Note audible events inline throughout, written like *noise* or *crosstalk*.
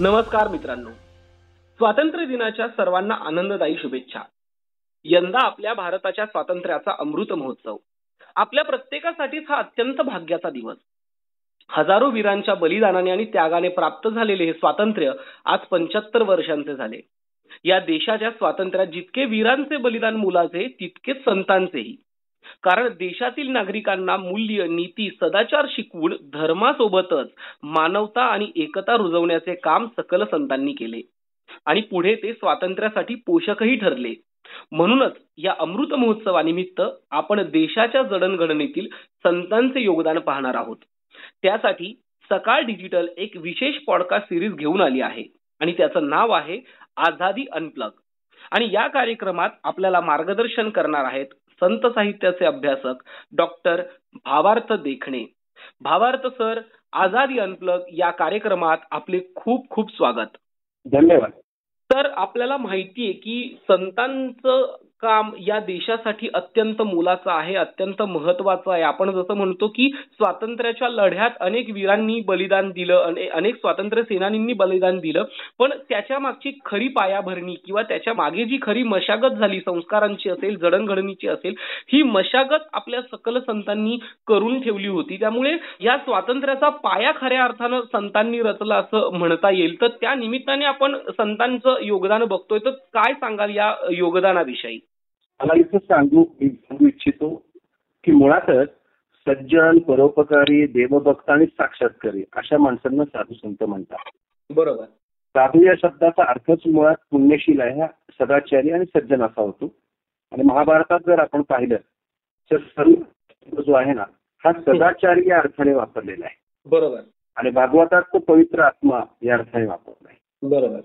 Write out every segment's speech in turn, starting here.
नमस्कार मित्रांनो. स्वातंत्र्य दिनाच्या सर्वांना आनंददायी शुभेच्छा. यंदा आपल्या भारताच्या स्वातंत्र्याचा अमृत महोत्सव. आपल्या प्रत्येकासाठीच हा अत्यंत भाग्याचा दिवस. हजारो वीरांच्या बलिदानाने आणि त्यागाने प्राप्त झालेले हे स्वातंत्र्य आज पंच्याहत्तर वर्षांचे झाले. या देशाच्या स्वातंत्र्यात जितके वीरांचे बलिदान मुलाचे तितकेच संतांचेही. कारण देशातील नागरिकांना मूल्य नीती सदाचार शिकवून धर्मासोबतच मानवता आणि एकता रुजवण्याचे काम सकल संतांनी केले. आणि पुढे ते स्वातंत्र्यासाठी पोषकही ठरले. म्हणूनच या अमृत महोत्सवानिमित्त आपण देशाच्या जडणघडणीतील संतांचे योगदान पाहणार आहोत. त्यासाठी सकाळ डिजिटल एक विशेष पॉडकास्ट सिरीज घेऊन आली आहे आणि त्याचं नाव आहे आझादी अनप्लग. आणि या कार्यक्रमात आपल्याला मार्गदर्शन करणार आहेत संत साहित्याचे अभ्यासक डॉक्टर भावार्थ देखणे. भावार्थ सर आझादी अनप्लग या कार्यक्रमात आपले खूप खूप स्वागत. धन्यवाद. तर आपल्याला माहिती आहे की संतांचं काम या देशासाठी अत्यंत मोलाचं आहे अत्यंत महत्वाचं आहे. आपण जसं म्हणतो की स्वातंत्र्याच्या लढ्यात अनेक वीरांनी बलिदान दिलं अनेक स्वातंत्र्य सेनानींनी बलिदान दिलं पण त्याच्या मागची खरी पायाभरणी किंवा त्याच्यामागे जी खरी मशागत झाली संस्कारांची असेल जडणघडणीची असेल ही मशागत आपल्या सकल संतांनी करून ठेवली होती. त्यामुळे या स्वातंत्र्याचा पाया खऱ्या अर्थानं संतांनी रचला असं म्हणता येईल. तर त्या निमित्ताने आपण संतांचं योगदान बघतोय. तर काय सांगाल या योगदानाविषयी? मला इथं सांगू मी सांगू इच्छितो की मुळातच सज्जन परोपकारी देवभक्त आणि साक्षात्कारी अशा माणसांना साधू संत म्हणतात. बरोबर. साधू या शब्दाचा अर्थच मुळात पुण्यशील आहे हा सदाचारी आणि सज्जन असा होतो. आणि महाभारतात जर आपण पाहिलं तर सर्व जो आहे ना हा सदाचारी या अर्थाने वापरलेला आहे. बरोबर. आणि भागवतात तो पवित्र आत्मा या अर्थाने वापरला आहे. बरोबर.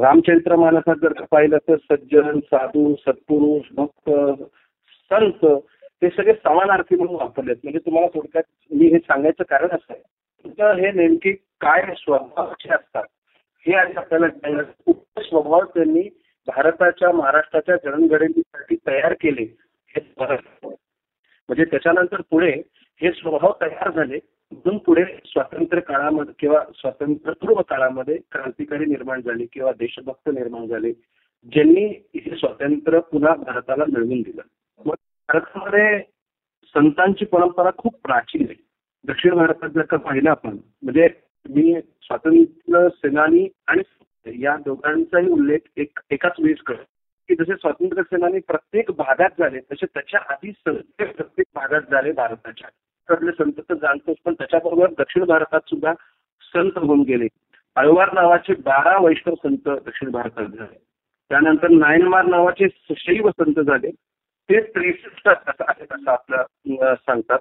रामचरित्र मानसात जर का पाहिलं तर सज्जन साधू सत्पुरुष भक्त संत हे सगळे समानार्थी म्हणून वापरलेत. म्हणजे तुम्हाला थोडक्यात मी हे सांगायचं कारण असं आहे. तुमचं हे नेमके काय स्वभावाचे असतात? हे आज आपल्याला स्वभाव त्यांनी भारताच्या महाराष्ट्राच्या जडणघडणीसाठी तयार केले. हे म्हणजे त्याच्यानंतर पुढे हे स्वभाव तयार झाले. म्हणून पुढे स्वातंत्र्य काळामध्ये किंवा स्वातंत्र्यपूर्व काळामध्ये क्रांतिकारी निर्माण झाले किंवा देशभक्त निर्माण झाले ज्यांनी हे स्वातंत्र्य पुन्हा भारताला मिळवून दिलं. मग भारतामध्ये संतांची परंपरा खूप प्राचीन आहे. दक्षिण भारतात जर का पाहिलं आपण म्हणजे मी स्वातंत्र्य सेनानी आणि या दोघांचाही उल्लेख एक एकाच वेळेस करतो. की जसे स्वातंत्र्य सेनानी प्रत्येक भागात झाले तसे त्याच्या आधी संत प्रत्येक भागात झाले भारताच्या. कडले संत तर जाणतोच पण त्याच्याबरोबर दक्षिण भारतात सुद्धा संत होऊन गेले. अळवार नावाचे बारा वैष्णव संत दक्षिण भारतात झाले. त्यानंतर नायनमार नावाचे शैव संत झाले. ते त्रेसष्ट आहेत असं आपलं सांगतात.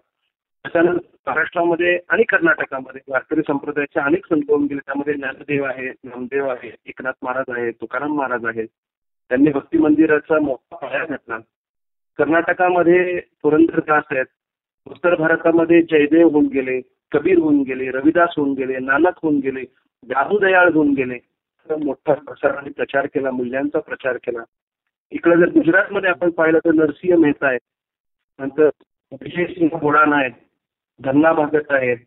त्याच्यानंतर महाराष्ट्रामध्ये आणि कर्नाटकामध्ये वारकरी संप्रदायाचे अनेक संत होऊन गेले. त्यामध्ये ज्ञानदेव आहे नामदेव आहे एकनाथ महाराज आहे तुकाराम महाराज आहेत. त्यांनी भक्ती मंदिराचा मोठा पाया घातला. कर्नाटकामध्ये पुरंदरदास आहेत. उत्तर भारतामध्ये जयदेव होऊन गेले कबीर होऊन गेले रविदास होऊन गेले नानक होऊन गेले दादूदयाळ होऊन गेले. तर मोठा प्रसार आणि प्रचार केला मूल्यांचा प्रचार केला. इकडे जर गुजरातमध्ये आपण पाहिलं तर नरसिंह मेहता आहेत. नंतर विजय सिंह बोडाना आहेत. धन्ना भगत आहेत.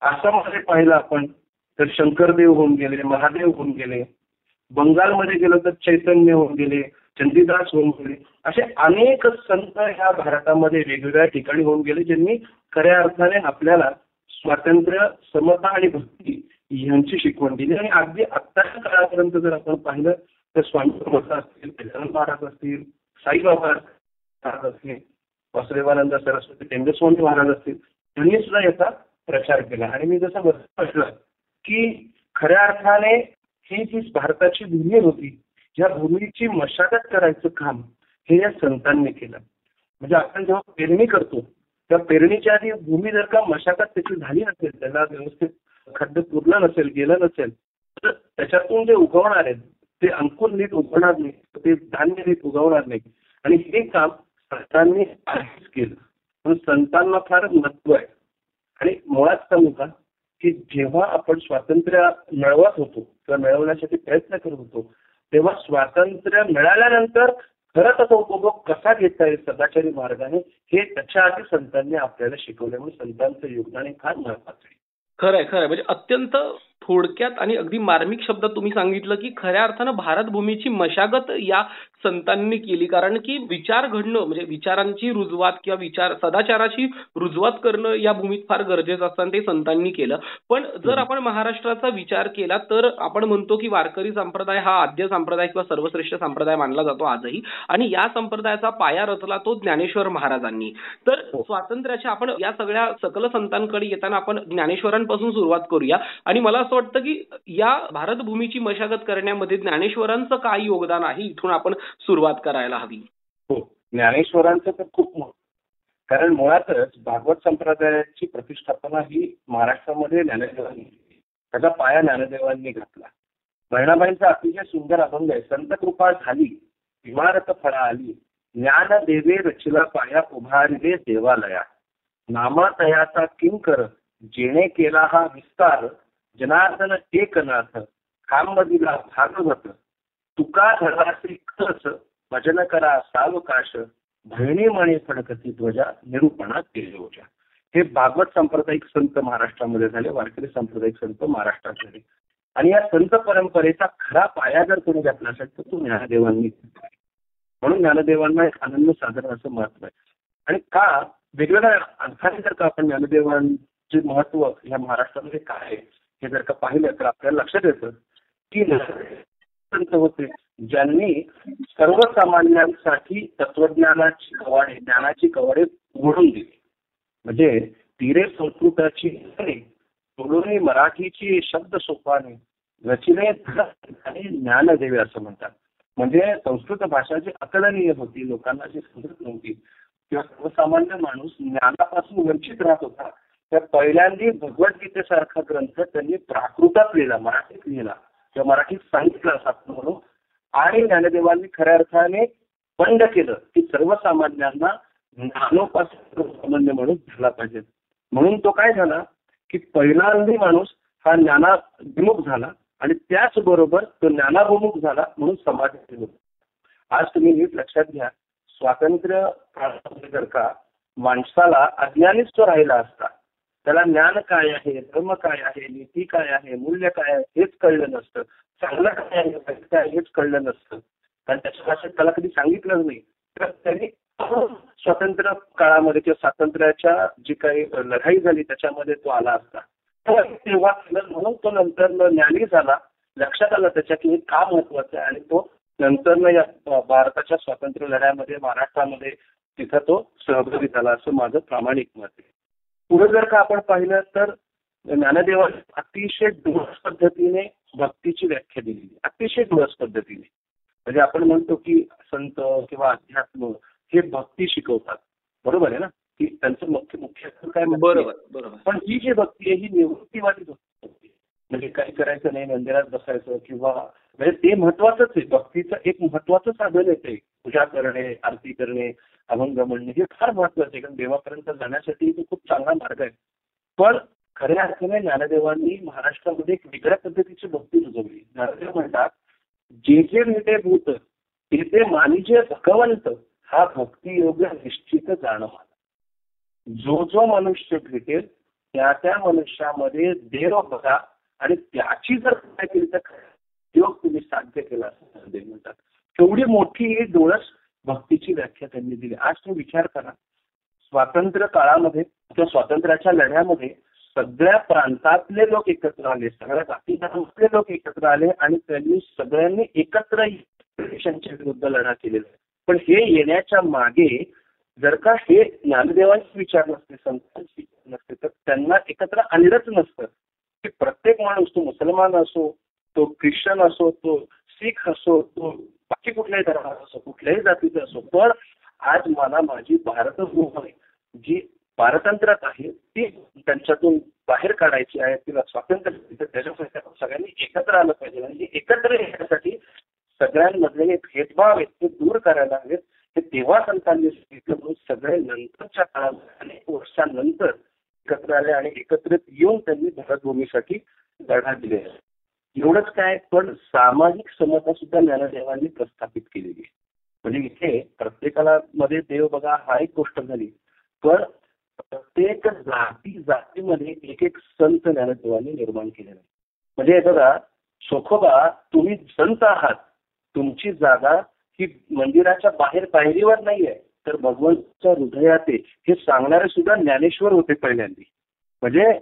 आसाममध्ये पाहिलं आपण तर शंकरदेव होऊन गेले महादेव होऊन गेले. बंगालमध्ये गेलो तर चैतन्य होऊन गेले. चंदीदास होऊन गेले. असे अनेक संत ह्या भारतामध्ये वेगवेगळ्या ठिकाणी होऊन गेले ज्यांनी खऱ्या अर्थाने आपल्याला स्वातंत्र्य समता आणि भक्ती यांची शिकवण दिली. आणि अगदी आत्ताच्या काळापर्यंत जर आपण पाहिलं तर स्वामी समर्थ असतील गजानन महाराज असतील साईबाबा महाराज असतील वासुदेवानंद सरस्वती टेंबेस्वामी महाराज असतील त्यांनी सुद्धा याचा प्रचार केला. आणि मी जसं म्हटलं की खऱ्या अर्थाने ही जी भारताची भूमी होती ज्या भूमीची मशागत करायचं काम हे या संतांनी केलं. म्हणजे आपण जेव्हा पेरणी करतो त्या पेरणीच्या आधी भूमी जर का मशागत त्याची झाली नसेल त्याला व्यवस्थित खड्ड पुरलं नसेल गेलं नसेल तर त्याच्यातून जे उगवणार आहेत ते अंकुर नीट उगवणार नाही ते धान्य नीट उगवणार नाही. आणि हे काम संतांनी आधीच केलं. म्हणून संतांना फार महत्त्व आहे. आणि मुळात सांगू का की जेव्हा आपण स्वातंत्र्य मिळवत होतो किंवा मिळवण्यासाठी प्रयत्न करत होतो तेव्हा स्वातंत्र्य मिळाल्यानंतर खरं त्याचा उपभोग कसा घेता येईल सदाचारी मार्गाने हे त्याच्या आधी संतांनी आपल्याला शिकवल्यामुळे संतांचं योगदान हे फार महत्वाचं आहे. खरंय खरंय. म्हणजे अत्यंत थोडक्यात आणि अगदी मार्मिक शब्दात तुम्ही सांगितलं की खऱ्या अर्थानं भारतभूमीची मशागत या संतांनी केली. कारण की विचार घडणं म्हणजे विचारांची रुजवात किंवा विचार सदाचाराची रुजवात करणं या भूमीत फार गरजेचं असतं आणि ते संतांनी केलं. पण जर आपण महाराष्ट्राचा विचार केला तर आपण म्हणतो की वारकरी संप्रदाय हा आद्य संप्रदाय किंवा सर्वश्रेष्ठ संप्रदाय मानला जातो आजही. आणि या संप्रदायाचा पाया रचला तो ज्ञानेश्वर महाराजांनी. तर स्वातंत्र्याच्या आपण या सगळ्या सकल संतांकडे येताना आपण ज्ञानेश्वरांपासून सुरुवात करूया. आणि मला असं वाटतं की या भारतभूमीची मशागत करण्यामध्ये ज्ञानेश्वरांचं काय योगदान आहे इथून आपण सुरुवात करायला हवी. हो ज्ञानेश्वरांचं तर खूप कारण मुळातच भागवत संप्रदायाची प्रतिष्ठापना ही महाराष्ट्रामध्ये ज्ञानदेवांनी त्याचा पाया ज्ञानदेवांनी घातला. बहिणाबाईंचा अतिशय सुंदर अभंग आहे संत कृपा झाली इमारत फळा आली ज्ञान देवे रचिला पाया उभारिले देवालया. नामातयाचा किंकर जेणे केला हा विस्तार जनार्दन एकनाथ काम दिला भागवत तुका धरासी कस भजन करा सावकाश. बहिणी म्हणे फडकती ध्वजा निरूपणात केले होत्या हे भागवत सांप्रदायिक संत महाराष्ट्रामध्ये झाले वारकरी सांप्रदायिक संत महाराष्ट्रात झाले. आणि या संत परंपरेचा खरा पाया जर कोणी घातला असेल तर तो ज्ञानदेवांनी म्हणून ज्ञानदेवांना एक आनंद साधन असं महत्त्व आहे. आणि का वेगवेगळ्या अर्थाने जर का आपण ज्ञानदेवांचे महत्त्व ह्या महाराष्ट्रामध्ये काय आहे? हे जर का पाहिलं तर आपल्याला लक्षात येतं की संत होते. ज्यांनी सर्वसामान्यांसाठी तत्वज्ञानाची कवाडे ज्ञानाची कवाडे उघडून दिली. म्हणजे तिरे संस्कृताची सोडून मराठीची शब्द सोपाने रचिने आणि ज्ञान देवे असं म्हणतात. म्हणजे संस्कृत भाषा जी अकलनीय होती लोकांना जी समजत नव्हती किंवा सर्वसामान्य माणूस ज्ञानापासून वंचित राहत होता तर पहिल्यांदा भगवद्गीतेसारखा ग्रंथ त्यांनी प्राकृतात लिहिला मराठीत लिहिला. किंवा मराठीत सांगितलं असं म्हणून. आणि ज्ञानदेवांनी खऱ्या अर्थाने बंड केलं की सर्वसामान्यांना ज्ञानोपासून सामान्य झाला पाहिजे. म्हणून तो काय झाला की पहिल्यांदा माणूस हा ज्ञानाभिमुख झाला आणि त्याचबरोबर तो ज्ञानाभिमुख झाला म्हणून समाज आज तुम्ही नीट लक्षात घ्या. स्वातंत्र्य काळामध्ये जर का माणसाला अज्ञानीच तो राहिला असता. त्याला ज्ञान काय आहे धर्म काय आहे नीती काय आहे मूल्य काय आहे हेच कळलं नसतं. चांगलं काय आहे काय हेच कळलं नसतं. कारण त्याच्या भाषेत त्याला कधी सांगितलंच नाही. तर त्यांनी *clears throat* स्वातंत्र्य काळामध्ये किंवा स्वातंत्र्याच्या जी काही लढाई झाली त्याच्यामध्ये तो आला असता. तेव्हा केलं म्हणून तो नंतर ज्ञानी झाला लक्षात आलं त्याच्या की हे का महत्वाचं आहे आणि तो नंतर या भारताच्या स्वातंत्र्य लढ्यामध्ये महाराष्ट्रामध्ये तिथं तो सहभागी झाला असं माझं प्रामाणिक मत आहे. पुढे जर का आपण पाहिलं तर ज्ञानदेवाने अतिशय डोळस पद्धतीने भक्तीची व्याख्या दिलेली अतिशय डोळस पद्धतीने. म्हणजे आपण म्हणतो की संत किंवा अध्यात्म हे भक्ती शिकवतात. बरोबर आहे ना? की त्यांचं मुख्य मुख्य काय बरोबर बरोबर. पण ही जी भक्ती आहे ही निवृत्तीवादी भक्ती म्हणजे काही करायचं नाही मंदिरात बसायचं किंवा म्हणजे ते महत्वाचंच आहे. भक्तीचं एक महत्वाचं साधन येते पूजा करणे आरती करणे अभंग म्हणणे हे फार महत्वाचं आहे. कारण देवापर्यंत जाण्यासाठी तो खूप चांगला मार्ग आहे. पण खऱ्या अर्थाने ज्ञानदेवांनी महाराष्ट्रामध्ये एक वेगळ्या पद्धतीची भक्ती रुजवली. ज्ञानदेव म्हणतात जे जे भेटे भूत ते ते मानिजे भगवंत हा भक्तियोग निश्चित जाणवा. जो जो मनुष्य भेटेल त्या त्या मनुष्यामध्ये देव बघा आणि त्याची जर काय केली तर योग तुम्ही साध्य केला असं म्हणतात. केवढी मोठी डोळस भक्तीची व्याख्या त्यांनी दिली. आज तुम्ही विचार करा. स्वातंत्र्य काळामध्ये किंवा स्वातंत्र्याच्या लढ्यामध्ये सगळ्या प्रांतातले लोक एकत्र आले सगळ्या जाती लोक एकत्र आले आणि त्यांनी सगळ्यांनी एकत्र ब्रिटिशांच्या विरुद्ध लढा केलेला पण हे येण्याच्या मागे जर का हे ज्ञानदेवांचे विचार नसते संतांचे विचार नसते तर त्यांना एकत्र आणलंच नसतं. की प्रत्येक माणूस तो मुसलमान असो तो ख्रिश्चन असो तो सिख असो तो बाकी कुठल्याही धर्माचा असो कुठल्याही जातीचा असो पण आज मला माझी भारतभूमी जी पारतंत्र्यात आहे ती त्यांच्यातून बाहेर काढायची आहे तिला स्वातंत्र्य त्याच्यासाठी सगळ्यांनी एकत्र आलं पाहिजे. आणि एकत्र येण्यासाठी सगळ्यांमधले भेदभाव आहेत ते दूर करायला हवेत. हे तेव्हा संतांनी सांगितलं म्हणून सगळे नंतरच्या काळात अनेक वर्षांनंतर एकत्र आले आणि एकत्रित येऊन त्यांनी भारतभूमीसाठी लढा दिले एवढंच काय पण सामाजिक समता सुद्धा ज्ञानदेवांनी प्रस्थापित केलेली आहे. म्हणजे इथे प्रत्येकाला मध्ये देव बघा हा एक गोष्ट झाली. पण प्रत्येक जाती जातीमध्ये एक एक संत ज्ञानदेवांनी निर्माण केलेला आहे. म्हणजे बघा सोखोबा तुम्ही संत आहात. तुमची जागा ही मंदिराच्या बाहेर पायरीवर नाहीये. तर भगवंतच्या हृदयात हे सांगणारे सुद्धा ज्ञानेश्वर होते पहिल्यांदी. म्हणजे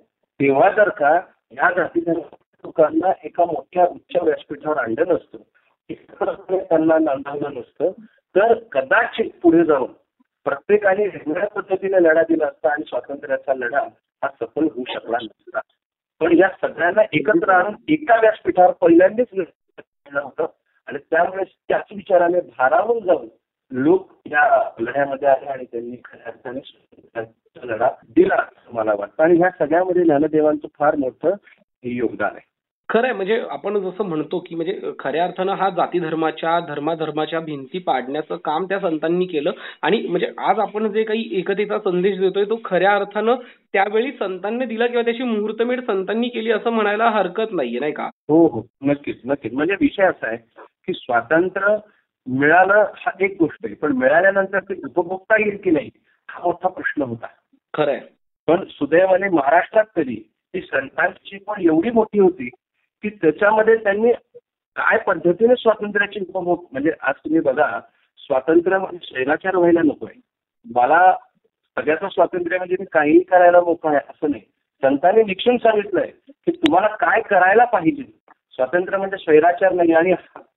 तेव्हा जर का ह्या जाती लोकांना एका मोठ्या उच्च व्यासपीठावर आणलं नसतं. त्यांना नांदवलं नसतं. तर कदाचित पुढे जाऊन प्रत्येकाने वेगळ्या पद्धतीने लढा दिला असता आणि स्वातंत्र्याचा लढा हा सफल होऊ शकला नसता. पण या सगळ्यांना एकत्र आणून एका व्यासपीठावर पहिल्यांदाच होतं. आणि त्यामुळे त्याच विचाराने भारावून जाऊन लोक या लढ्यामध्ये आले आणि त्यांनी खऱ्या अर्थाने लढा दिला असं मला वाटतं. आणि ह्या सगळ्यामध्ये ज्ञानदेवांचं फार मोठं योगदान आहे. खरंय म्हणजे आपण जसं म्हणतो की म्हणजे खऱ्या अर्थानं हा जाती धर्माच्या धर्माधर्माच्या भिंती पाडण्याचं काम त्या संतांनी केलं. आणि म्हणजे आज आपण जे काही एकतेचा संदेश देतोय तो खऱ्या अर्थानं त्यावेळी संतांनी दिला किंवा त्याची मुहूर्तमेढ संतांनी केली असं म्हणायला हरकत नाहीये नाही का? हो हो. नक्कीच नक्कीच. म्हणजे विषय असा आहे की स्वातंत्र्य मिळालं हा एक गोष्ट आहे. पण मिळाल्यानंतर ते उपभोगता येईल की नाही हा मोठा प्रश्न होता. खरंय. पण सुदैवाने महाराष्ट्रात तरी ती संतांची पण एवढी मोठी होती की त्याच्यामध्ये त्यांनी काय पद्धतीने स्वातंत्र्याची उपभोग म्हणजे आज तुम्ही बघा स्वातंत्र्य म्हणजे शैलाचार व्हायला नको आहे. मला सगळ्याचं स्वातंत्र्य म्हणजे मी काहीही करायला मोकळं आहे असं नाही. संतांनी निक्षून सांगितलंय की तुम्हाला काय करायला पाहिजे स्वातंत्र्य म्हणजे स्वैराचार नाही आणि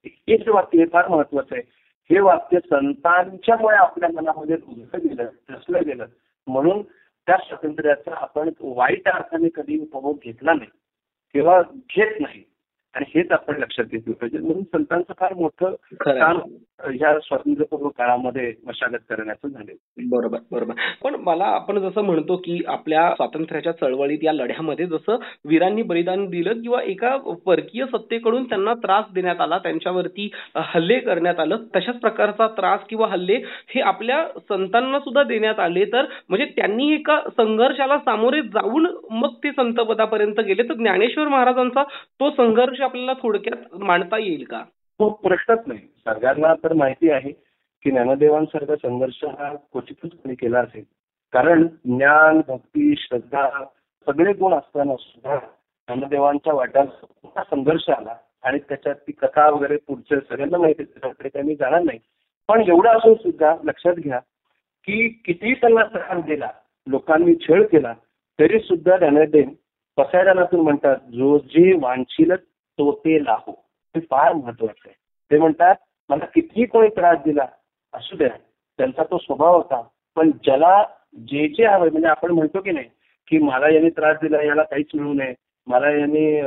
हे जे वाक्य हे फार महत्वाचं आहे. हे वाक्य संतांच्यामुळे आपल्या मनामध्ये रुजलं गेलं रचलं गेलं. म्हणून त्या स्वातंत्र्याचा आपण वाईट अर्थाने कधी उपभोग घेतला नाही किंवा घेत नाही. आणि हेच आपण लक्षात घेतलं पाहिजे. म्हणून संतांचं फार मोठं काम ह्या स्वातंत्र्यपूर्व काळामध्ये मशागत करण्याचं झाले बरोबर बरोबर. पण मला आपण जसं म्हणतो की आपल्या स्वातंत्र्याच्या चळवळीत या लढ्यामध्ये जसं वीरांनी बलिदान दिलं किंवा एका परकीय सत्तेकडून त्यांना त्रास देण्यात आला त्यांच्यावरती हल्ले करण्यात आलं तशाच प्रकारचा त्रास किंवा हल्ले हे आपल्या संतांना सुद्धा देण्यात आले तर म्हणजे त्यांनी एका संघर्षाला सामोरे जाऊन मग ते संतपदापर्यंत गेले. तर ज्ञानेश्वर महाराजांचा तो संघर्ष आपल्याला थोडक्यात मांडता येईल का? तो प्रश्नच नाही. सगळ्यांना तर माहिती आहे की ज्ञानदेवांसारखा संघर्ष हा क्वचितच कोणी केला असेल. कारण ज्ञान भक्ती श्रद्धा सगळे गुण असताना सुद्धा ज्ञानदेवांच्या वाट्याला संघर्ष आला आणि त्याच्यात ती कथा वगैरे पुढचं सगळ्यांना माहिती त्याच्याकडे काही जाणार नाही. पण एवढं असून सुद्धा लक्षात घ्या की कितीही त्यांना त्रास दिला लोकांनी छळ केला तरी सुद्धा ज्ञानदेव पसायदानातून म्हणतात जो जे वांछील तो ते लाहो. हे फार महत्वाचं आहे. ते म्हणतात मला कितीही कोणी त्रास दिला असू द्या त्यांचा तो स्वभाव होता पण ज्याला जे जे हवं म्हणजे आपण म्हणतो की नाही की मला यांनी त्रास दिला याला काहीच मिळू नये मला यांनी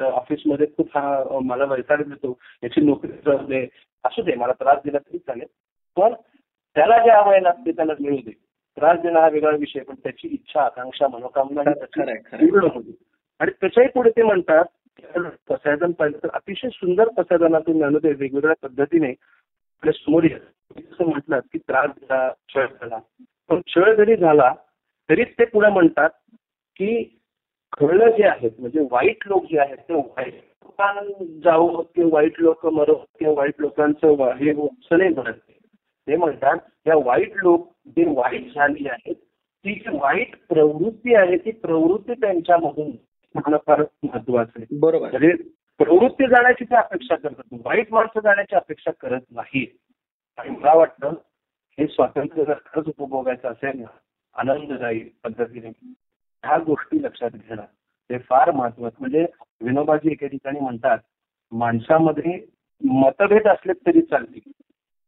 ऑफिसमध्ये खूप हा मला वैताग देतो याची नोकरी जाऊ दे असू दे मला त्रास दिला तरी चालेल पण त्याला जे हवं आहे ना ते त्याला मिळू दे. त्रास देणं हा वेगळा विषय पण त्याची इच्छा आकांक्षा मनोकामना आणि त्याच्याही पुढे ते म्हणतात पसायदान पाहिलं तर अतिशय सुंदर पसायदानातून ज्ञानोदय वेगवेगळ्या पद्धतीने आपल्यासमोर जसं म्हटलं की त्रास झाला छळ झाला. पण छळ जरी झाला तरी ते पुढे म्हणतात की खळलं जे आहेत म्हणजे वाईट लोक जे आहेत ते वाईट जाऊ किंवा वाईट लोक मरो किंवा वाईट लोकांचं हे नाही म्हणत. ते म्हणतात या वाईट लोक जे वाईट झाली आहेत ती जी वाईट प्रवृत्ती आहे ती प्रवृत्ती त्यांच्यामधून म्हणणं फार महत्वाचं आहे. बरोबर. म्हणजे प्रवृत्ती जाण्याची ते अपेक्षा करतात वाईट माणसं जाण्याची अपेक्षा करत नाही आणि मला वाटतं हे स्वातंत्र्य जर खरंच उपभोगायचं असेल ना आनंददायी पद्धतीने ह्या गोष्टी लक्षात घेणं ते फार महत्वाचं म्हणजे विनोबाजी एके ठिकाणी म्हणतात माणसामध्ये मतभेद असले तरी चालतील.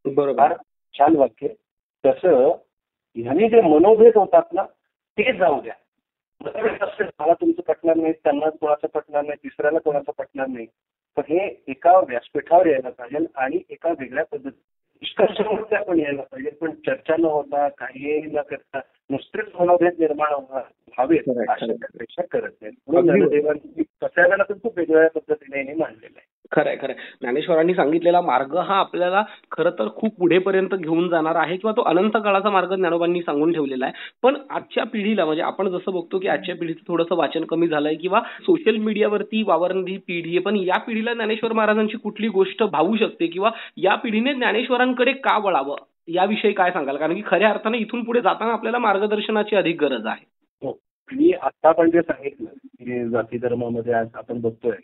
बरोबर. छान वाक्य तसं ह्यांनी जे मनोभेद होतात ना ते जाऊ द्या. मला तुमचं पटणार नाही त्यांना कोणाचं पटणार नाही तिसऱ्याला कोणाचं पटणार नाही. पण हे एका व्यासपीठावर यायला पाहिजे आणि एका वेगळ्या पद्धती निष्कर्षावरती आपण यायला पाहिजे. पण चर्चा न होता काही न करता नुसतेच मनोभेद निर्माण व्हावेत अशा अपेक्षा करत नाहीत. म्हणून देवांनी कसायला खूप वेगवेगळ्या पद्धतीने मांडलेलं आहे. खरंय खरंय. ज्ञानेश्वरांनी सांगितलेला मार्ग हा आपल्याला खरं तर खूप पुढेपर्यंत घेऊन जाणार आहे किंवा तो अनंत काळाचा मार्ग ज्ञानोबांनी सांगून ठेवलेला आहे. पण आजच्या पिढीला म्हणजे आपण जसं बघतो की आजच्या पिढीचं थोडंसं वाचन कमी झालंय किंवा सोशल मीडियावरती वावरणारी पिढी आहे पण या पिढीला ज्ञानेश्वर महाराजांची कुठली गोष्ट भावू शकते किंवा या पिढीने ज्ञानेश्वरांकडे का वळावं? याविषयी काय सांगाल? कारण की खऱ्या अर्थाने इथून पुढे जाताना आपल्याला मार्गदर्शनाची अधिक गरज आहे. हो. आता आपण जे सांगितलं की जाती धर्मामध्ये आज आपण बघतोय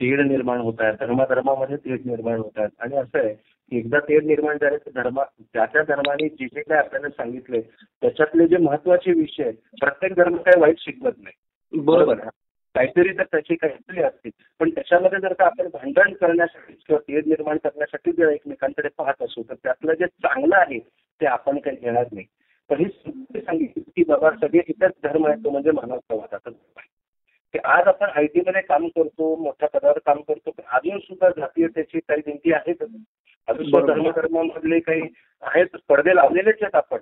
तेढ निर्माण होत आहेत. धर्माधर्मामध्ये तेढ निर्माण होत आहेत. आणि असं आहे की एकदा तेढ निर्माण झाले तर धर्मा त्या त्या धर्माने जे जे काय आपल्याला सांगितले त्याच्यातले जे महत्त्वाचे विषय प्रत्येक धर्म काही वाईट शिकवत नाही. बरोबर? काहीतरी तर त्याची काहीतरी असते. पण त्याच्यामध्ये जर का आपण भांडण करण्यासाठी किंवा तेढ निर्माण करण्यासाठी जर एकमेकांकडे पाहत असू तर त्यातलं जे चांगलं आहे ते आपण काही घेणार नाही. पण ही सांगितली की बाबा सगळे एकच धर्म आहे तो म्हणजे मानवतावादाचा धर्म आहे. की आज आपण आय टी मध्ये काम करतो मोठ्या पदावर काम करतो पण अजून सुद्धा जातीयतेची काही भिंती आहेतच अजून सुद्धा. धर्मधर्मामधले काही आहेत पडदे लावलेलेच आहेत आपण.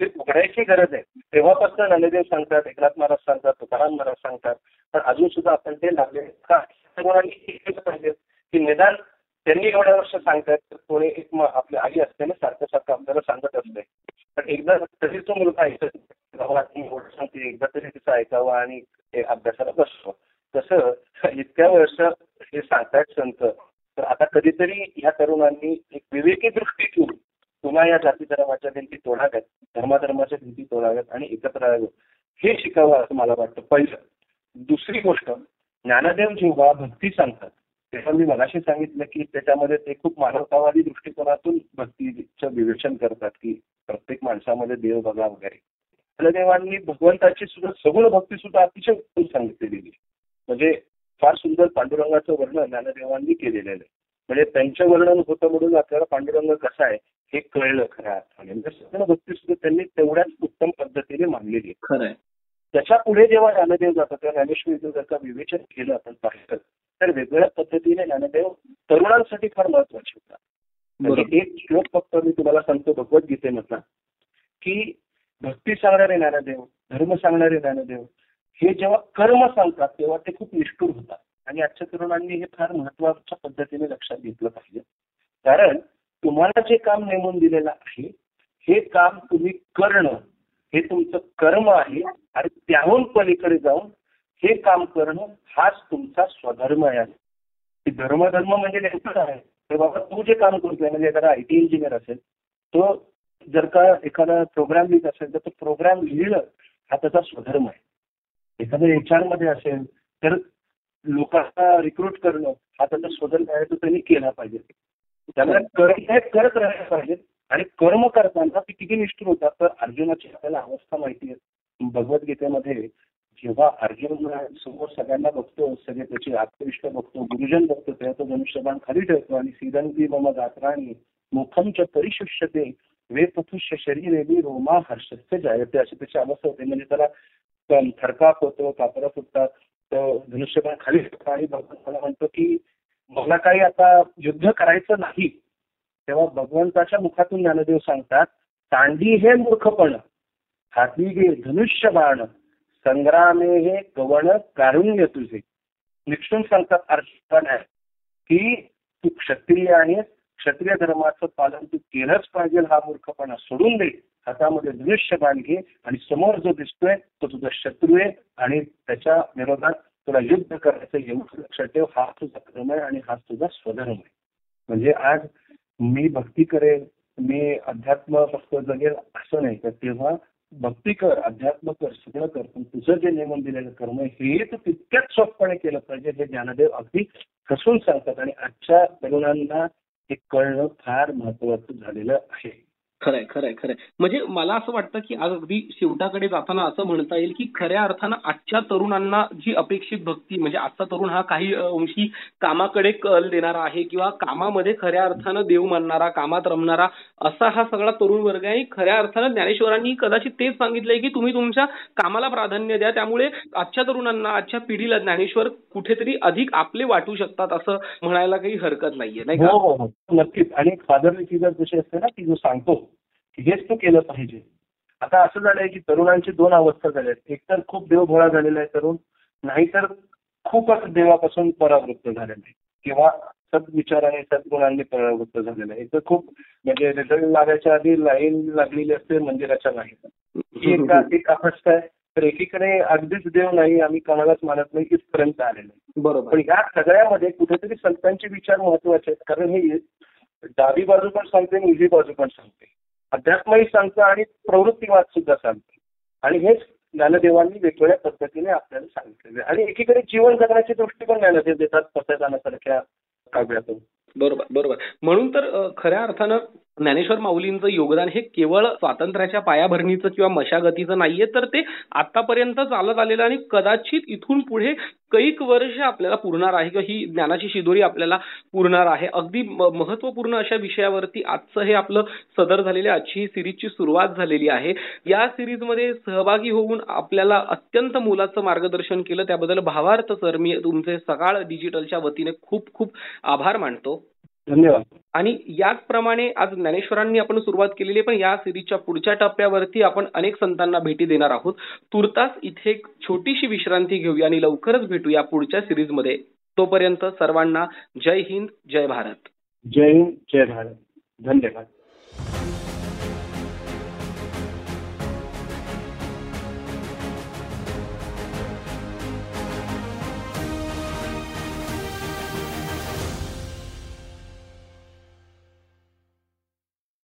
ते उघडायची गरज आहे. तेव्हापासून ज्ञानदेव सांगतात एकनाथ महाराज सांगतात तुकाराम महाराज सांगतात पण अजून सुद्धा आपण ते लावले का? पाहिजे की निदान त्यांनी एवढ्या वर्ष सांगतात तर कोणी एक म- आपली आई असते ना सारखं सारखं आपल्याला सांगत असते. पण एकदा तरी तो मुलगा ऐकत बाबा ती गोष्ट सांगते एकदा तरी तिचं ऐकावं आणि अभ्यासाला बसतो तसं इतक्या वर्ष हे सांगतायत संत. तर आता कधीतरी या तरुणांनी एक विवेकी दृष्टी ठेवून पुन्हा या जाती धर्माच्या भिंती तोडाव्यात धर्माधर्माच्या भिंती तोडाव्यात आणि एकत्र राहाव्यात हे शिकावं असं मला वाटतं. पहिलं. दुसरी गोष्ट ज्ञानदेव जेव्हा भक्ती सांगतात तेव्हा मी मगाशी सांगितलं की त्याच्यामध्ये ते खूप मानवतावादी दृष्टिकोनातून भक्तीचं विवेचन करतात की प्रत्येक माणसामध्ये देव बघा वगैरे. ज्ञानदेवांनी भगवंताची सुद्धा सगुण भक्ती सुद्धा अतिशय उत्तम सांगितलेली आहे. म्हणजे फार सुंदर पांडुरंगाचं वर्णन ज्ञानदेवांनी केलेलं आहे. म्हणजे त्यांचं वर्णन होतं म्हणून आपल्याला पांडुरंग कसा आहे हे कळलं खऱ्या अर्थाने. म्हणजे सगुण भक्ती सुद्धा त्यांनी तेवढ्याच उत्तम पद्धतीने मांडलेली आहे. त्याच्या पुढे जेव्हा ज्ञानदेव जातात तेव्हा ज्ञानेश्वरीचं जर का विवेचन केलं आपण पाहिलं तर वेगवेगळ्या पद्धतीने ज्ञानदेव तरुणांसाठी फार महत्त्वाचे होतात. म्हणजे. एक श्लोक फक्त मी तुम्हाला सांगतो भगवद्गीतेमधला की भक्ती सांगणारे ज्ञानदेव धर्म सांगणारे ज्ञानदेव हे जेव्हा कर्म सांगतात तेव्हा ते खूप निष्ठुर होतात. आणि आजच्या तरुणांनी हे फार महत्त्वाच्या पद्धतीने लक्षात घेतलं पाहिजे. कारण तुम्हाला जे काम नेमून दिलेलं आहे हे काम तुम्ही करणं हे तुमचं कर्म आहे आणि त्याहून पलीकडे जाऊन हे काम करणं हाच तुमचा स्वधर्म आहे. धर्मधर्म म्हणजे नेमकं आहे तर बाबा तू जे काम करतोय म्हणजे एखादा आय टी इंजिनियर असेल तो जर का एखादा प्रोग्राम लिहित असेल तर तो प्रोग्राम लिहिणं हा त्याचा स्वधर्म आहे. एखादा एच आरमध्ये असेल तर लोकांना रिक्रूट करणं हा त्याचा स्वधर्म आहे तो त्यांनी केला पाहिजे. त्यामुळे कर्म हे करत राहायला पाहिजे. आणि कर्म करताना ते किती निष्ठुर होतात तर अर्जुनाची आपल्याला अवस्था माहिती आहे. भगवद्गीतेमध्ये जेव्हा अर्जुन समोर सगळ्यांना बघतो सगळे त्याचे आत्मविष्ट बघतो गुरुजन बघतो तेव्हा तो धनुष्यबाण खाली ठेवतो आणि सीदंती मम गात्राणी मुखम च परिशुष्यते. वे शरीर शरीरेवी रोमा हर्षस्य जायते अशी त्याची अवस्था होते. म्हणजे त्याला थरकाप होतो कापरा फुटतात तो धनुष्यबाण खाली आणि आणि भगवंताला म्हणतो की मला काही आता युद्ध करायचं नाही. तेव्हा भगवंताच्या मुखातून ज्ञानदेव सांगतात तांडी हे मूर्खपण हाती घे धनुष्य बाण संग्रामे हे गवण कारुण्य तुझे. निक्षून सांगतात अर्जुन आहे की तू क्षत्रिय आहेस क्षत्रिय धर्माचं पालन तू केलंच पाहिजे हा मूर्खपणा सोडून दे. हातामध्ये दृश्य बाण घे आणि समोर जो दिसतोय तो तुझा शत्रू आहे आणि त्याच्या विरोधात तुला युद्ध करायचं एवढं लक्षात ठेव हा तुझा धर्म आहे आणि हा तुझा स्वधर्म आहे. म्हणजे आज मी भक्ती करेल मी अध्यात्म फक्त जगेल असं नाही तर तेव्हा भक्ती कर अध्यात्म कर सगळं कर पण तुझं जे नियमन दिलेलं कर्म आहे हे तू तितक्याच सोपपणे केलं पाहिजे हे ज्ञानदेव अगदी कसून सांगतात. आणि आजच्या तरुणांना हे कळणं फार महत्वाचं झालेलं आहे. खरंय खरंय खरंय. म्हणजे मला असं वाटतं की आज अगदी शेवटाकडे जाताना असं म्हणता येईल की खऱ्या अर्थानं आजच्या तरुणांना जी अपेक्षित भक्ती म्हणजे आजचा तरुण हा काही अंशी कामाकडे कल देणारा आहे किंवा कामामध्ये खऱ्या अर्थानं देव मानणारा कामात रमणारा असा हा सगळा तरुण वर्ग आहे. खऱ्या अर्थानं ज्ञानेश्वरांनी कदाचित तेच सांगितलंय की तुम्ही तुमच्या कामाला प्राधान्य द्या. त्यामुळे आजच्या तरुणांना आजच्या पिढीला ज्ञानेश्वर कुठेतरी अधिक आपले वाटू शकतात असं म्हणायला काही हरकत नाहीये नाही का? हो, हो, हो. नक्कीच. आणि फादरची जर जशी असते ना की जो सांगतो हेच तू केलं पाहिजे. आता असं झालंय की तरुणांची दोन अवस्था झाल्या आहेत एक तर खूप देवभोळा झालेला आहे तरुण नाहीतर खूपच देवापासून परावृत्त झालेला आहे. किंवा सद्विचाराने सद्गुणांनी परावृत्त झालेला आहे. तर खूप म्हणजे रिझल्ट लागायच्या आधी लाईन लागलेली असते मंदिराच्या बाहेर ही एका एक *laughs* अवस्था आहे. तर एकीकडे अगदीच देव नाही आम्ही कोणालाच मानत नाही इथपर्यंत आलेलं आहे. बरोबर. पण या सगळ्यामध्ये कुठेतरी संतांचे विचार महत्त्वाचे आहेत. कारण हे डावी बाजू पण सांगते आणि उजवी बाजू पण सांगते. अध्यात्मही सांगतं आणि प्रवृत्तीवाद सुद्धा सांगते. आणि हेच ज्ञानदेवांनी वेगवेगळ्या पद्धतीने आपल्याला सांगितलेले. आहे. आणि एकीकडे जीवन जगण्याची दृष्टी पण ज्ञानदेव देतात पतदानासारख्या काव्यातून. बरोबर बरोबर. म्हणून तर खऱ्या अर्थानं ज्ञानेश्वर माऊलींचं योगदान हे केवळ स्वातंत्र्याच्या पायाभरणीचं किंवा मशागतीचं नाहीये तर ते आतापर्यंत चालत आलेलं आणि कदाचित इथून पुढे कैक वर्ष आपल्याला पुरणार आहे किंवा ही ज्ञानाची शिदोरी आपल्याला पुरणार आहे. अगदी महत्त्वपूर्ण अशा विषयावरती आजचं हे आपलं सदर झालेली आजची ही सिरीजची सुरुवात झालेली आहे. या सिरीजमध्ये सहभागी होऊन आपल्याला अत्यंत मोलाचं मार्गदर्शन केलं. त्याबद्दल भावार्थ सर मी तुमचे सकाळ डिजिटलच्या वतीने खूप खूप आभार मानतो. धन्यवाद. आणि याचप्रमाणे आज ज्ञानेश्वरांनी आपण सुरुवात केलेली पण या सिरीजच्या पुढच्या टप्प्यावरती आपण अनेक संतांना भेटी देणार आहोत. तुर्तास इथे एक छोटीशी विश्रांती घेऊया आणि लवकरच भेटूया पुढच्या सिरीजमध्ये. तोपर्यंत सर्वांना जय हिंद जय भारत. जय हिंद जय भारत. धन्यवाद.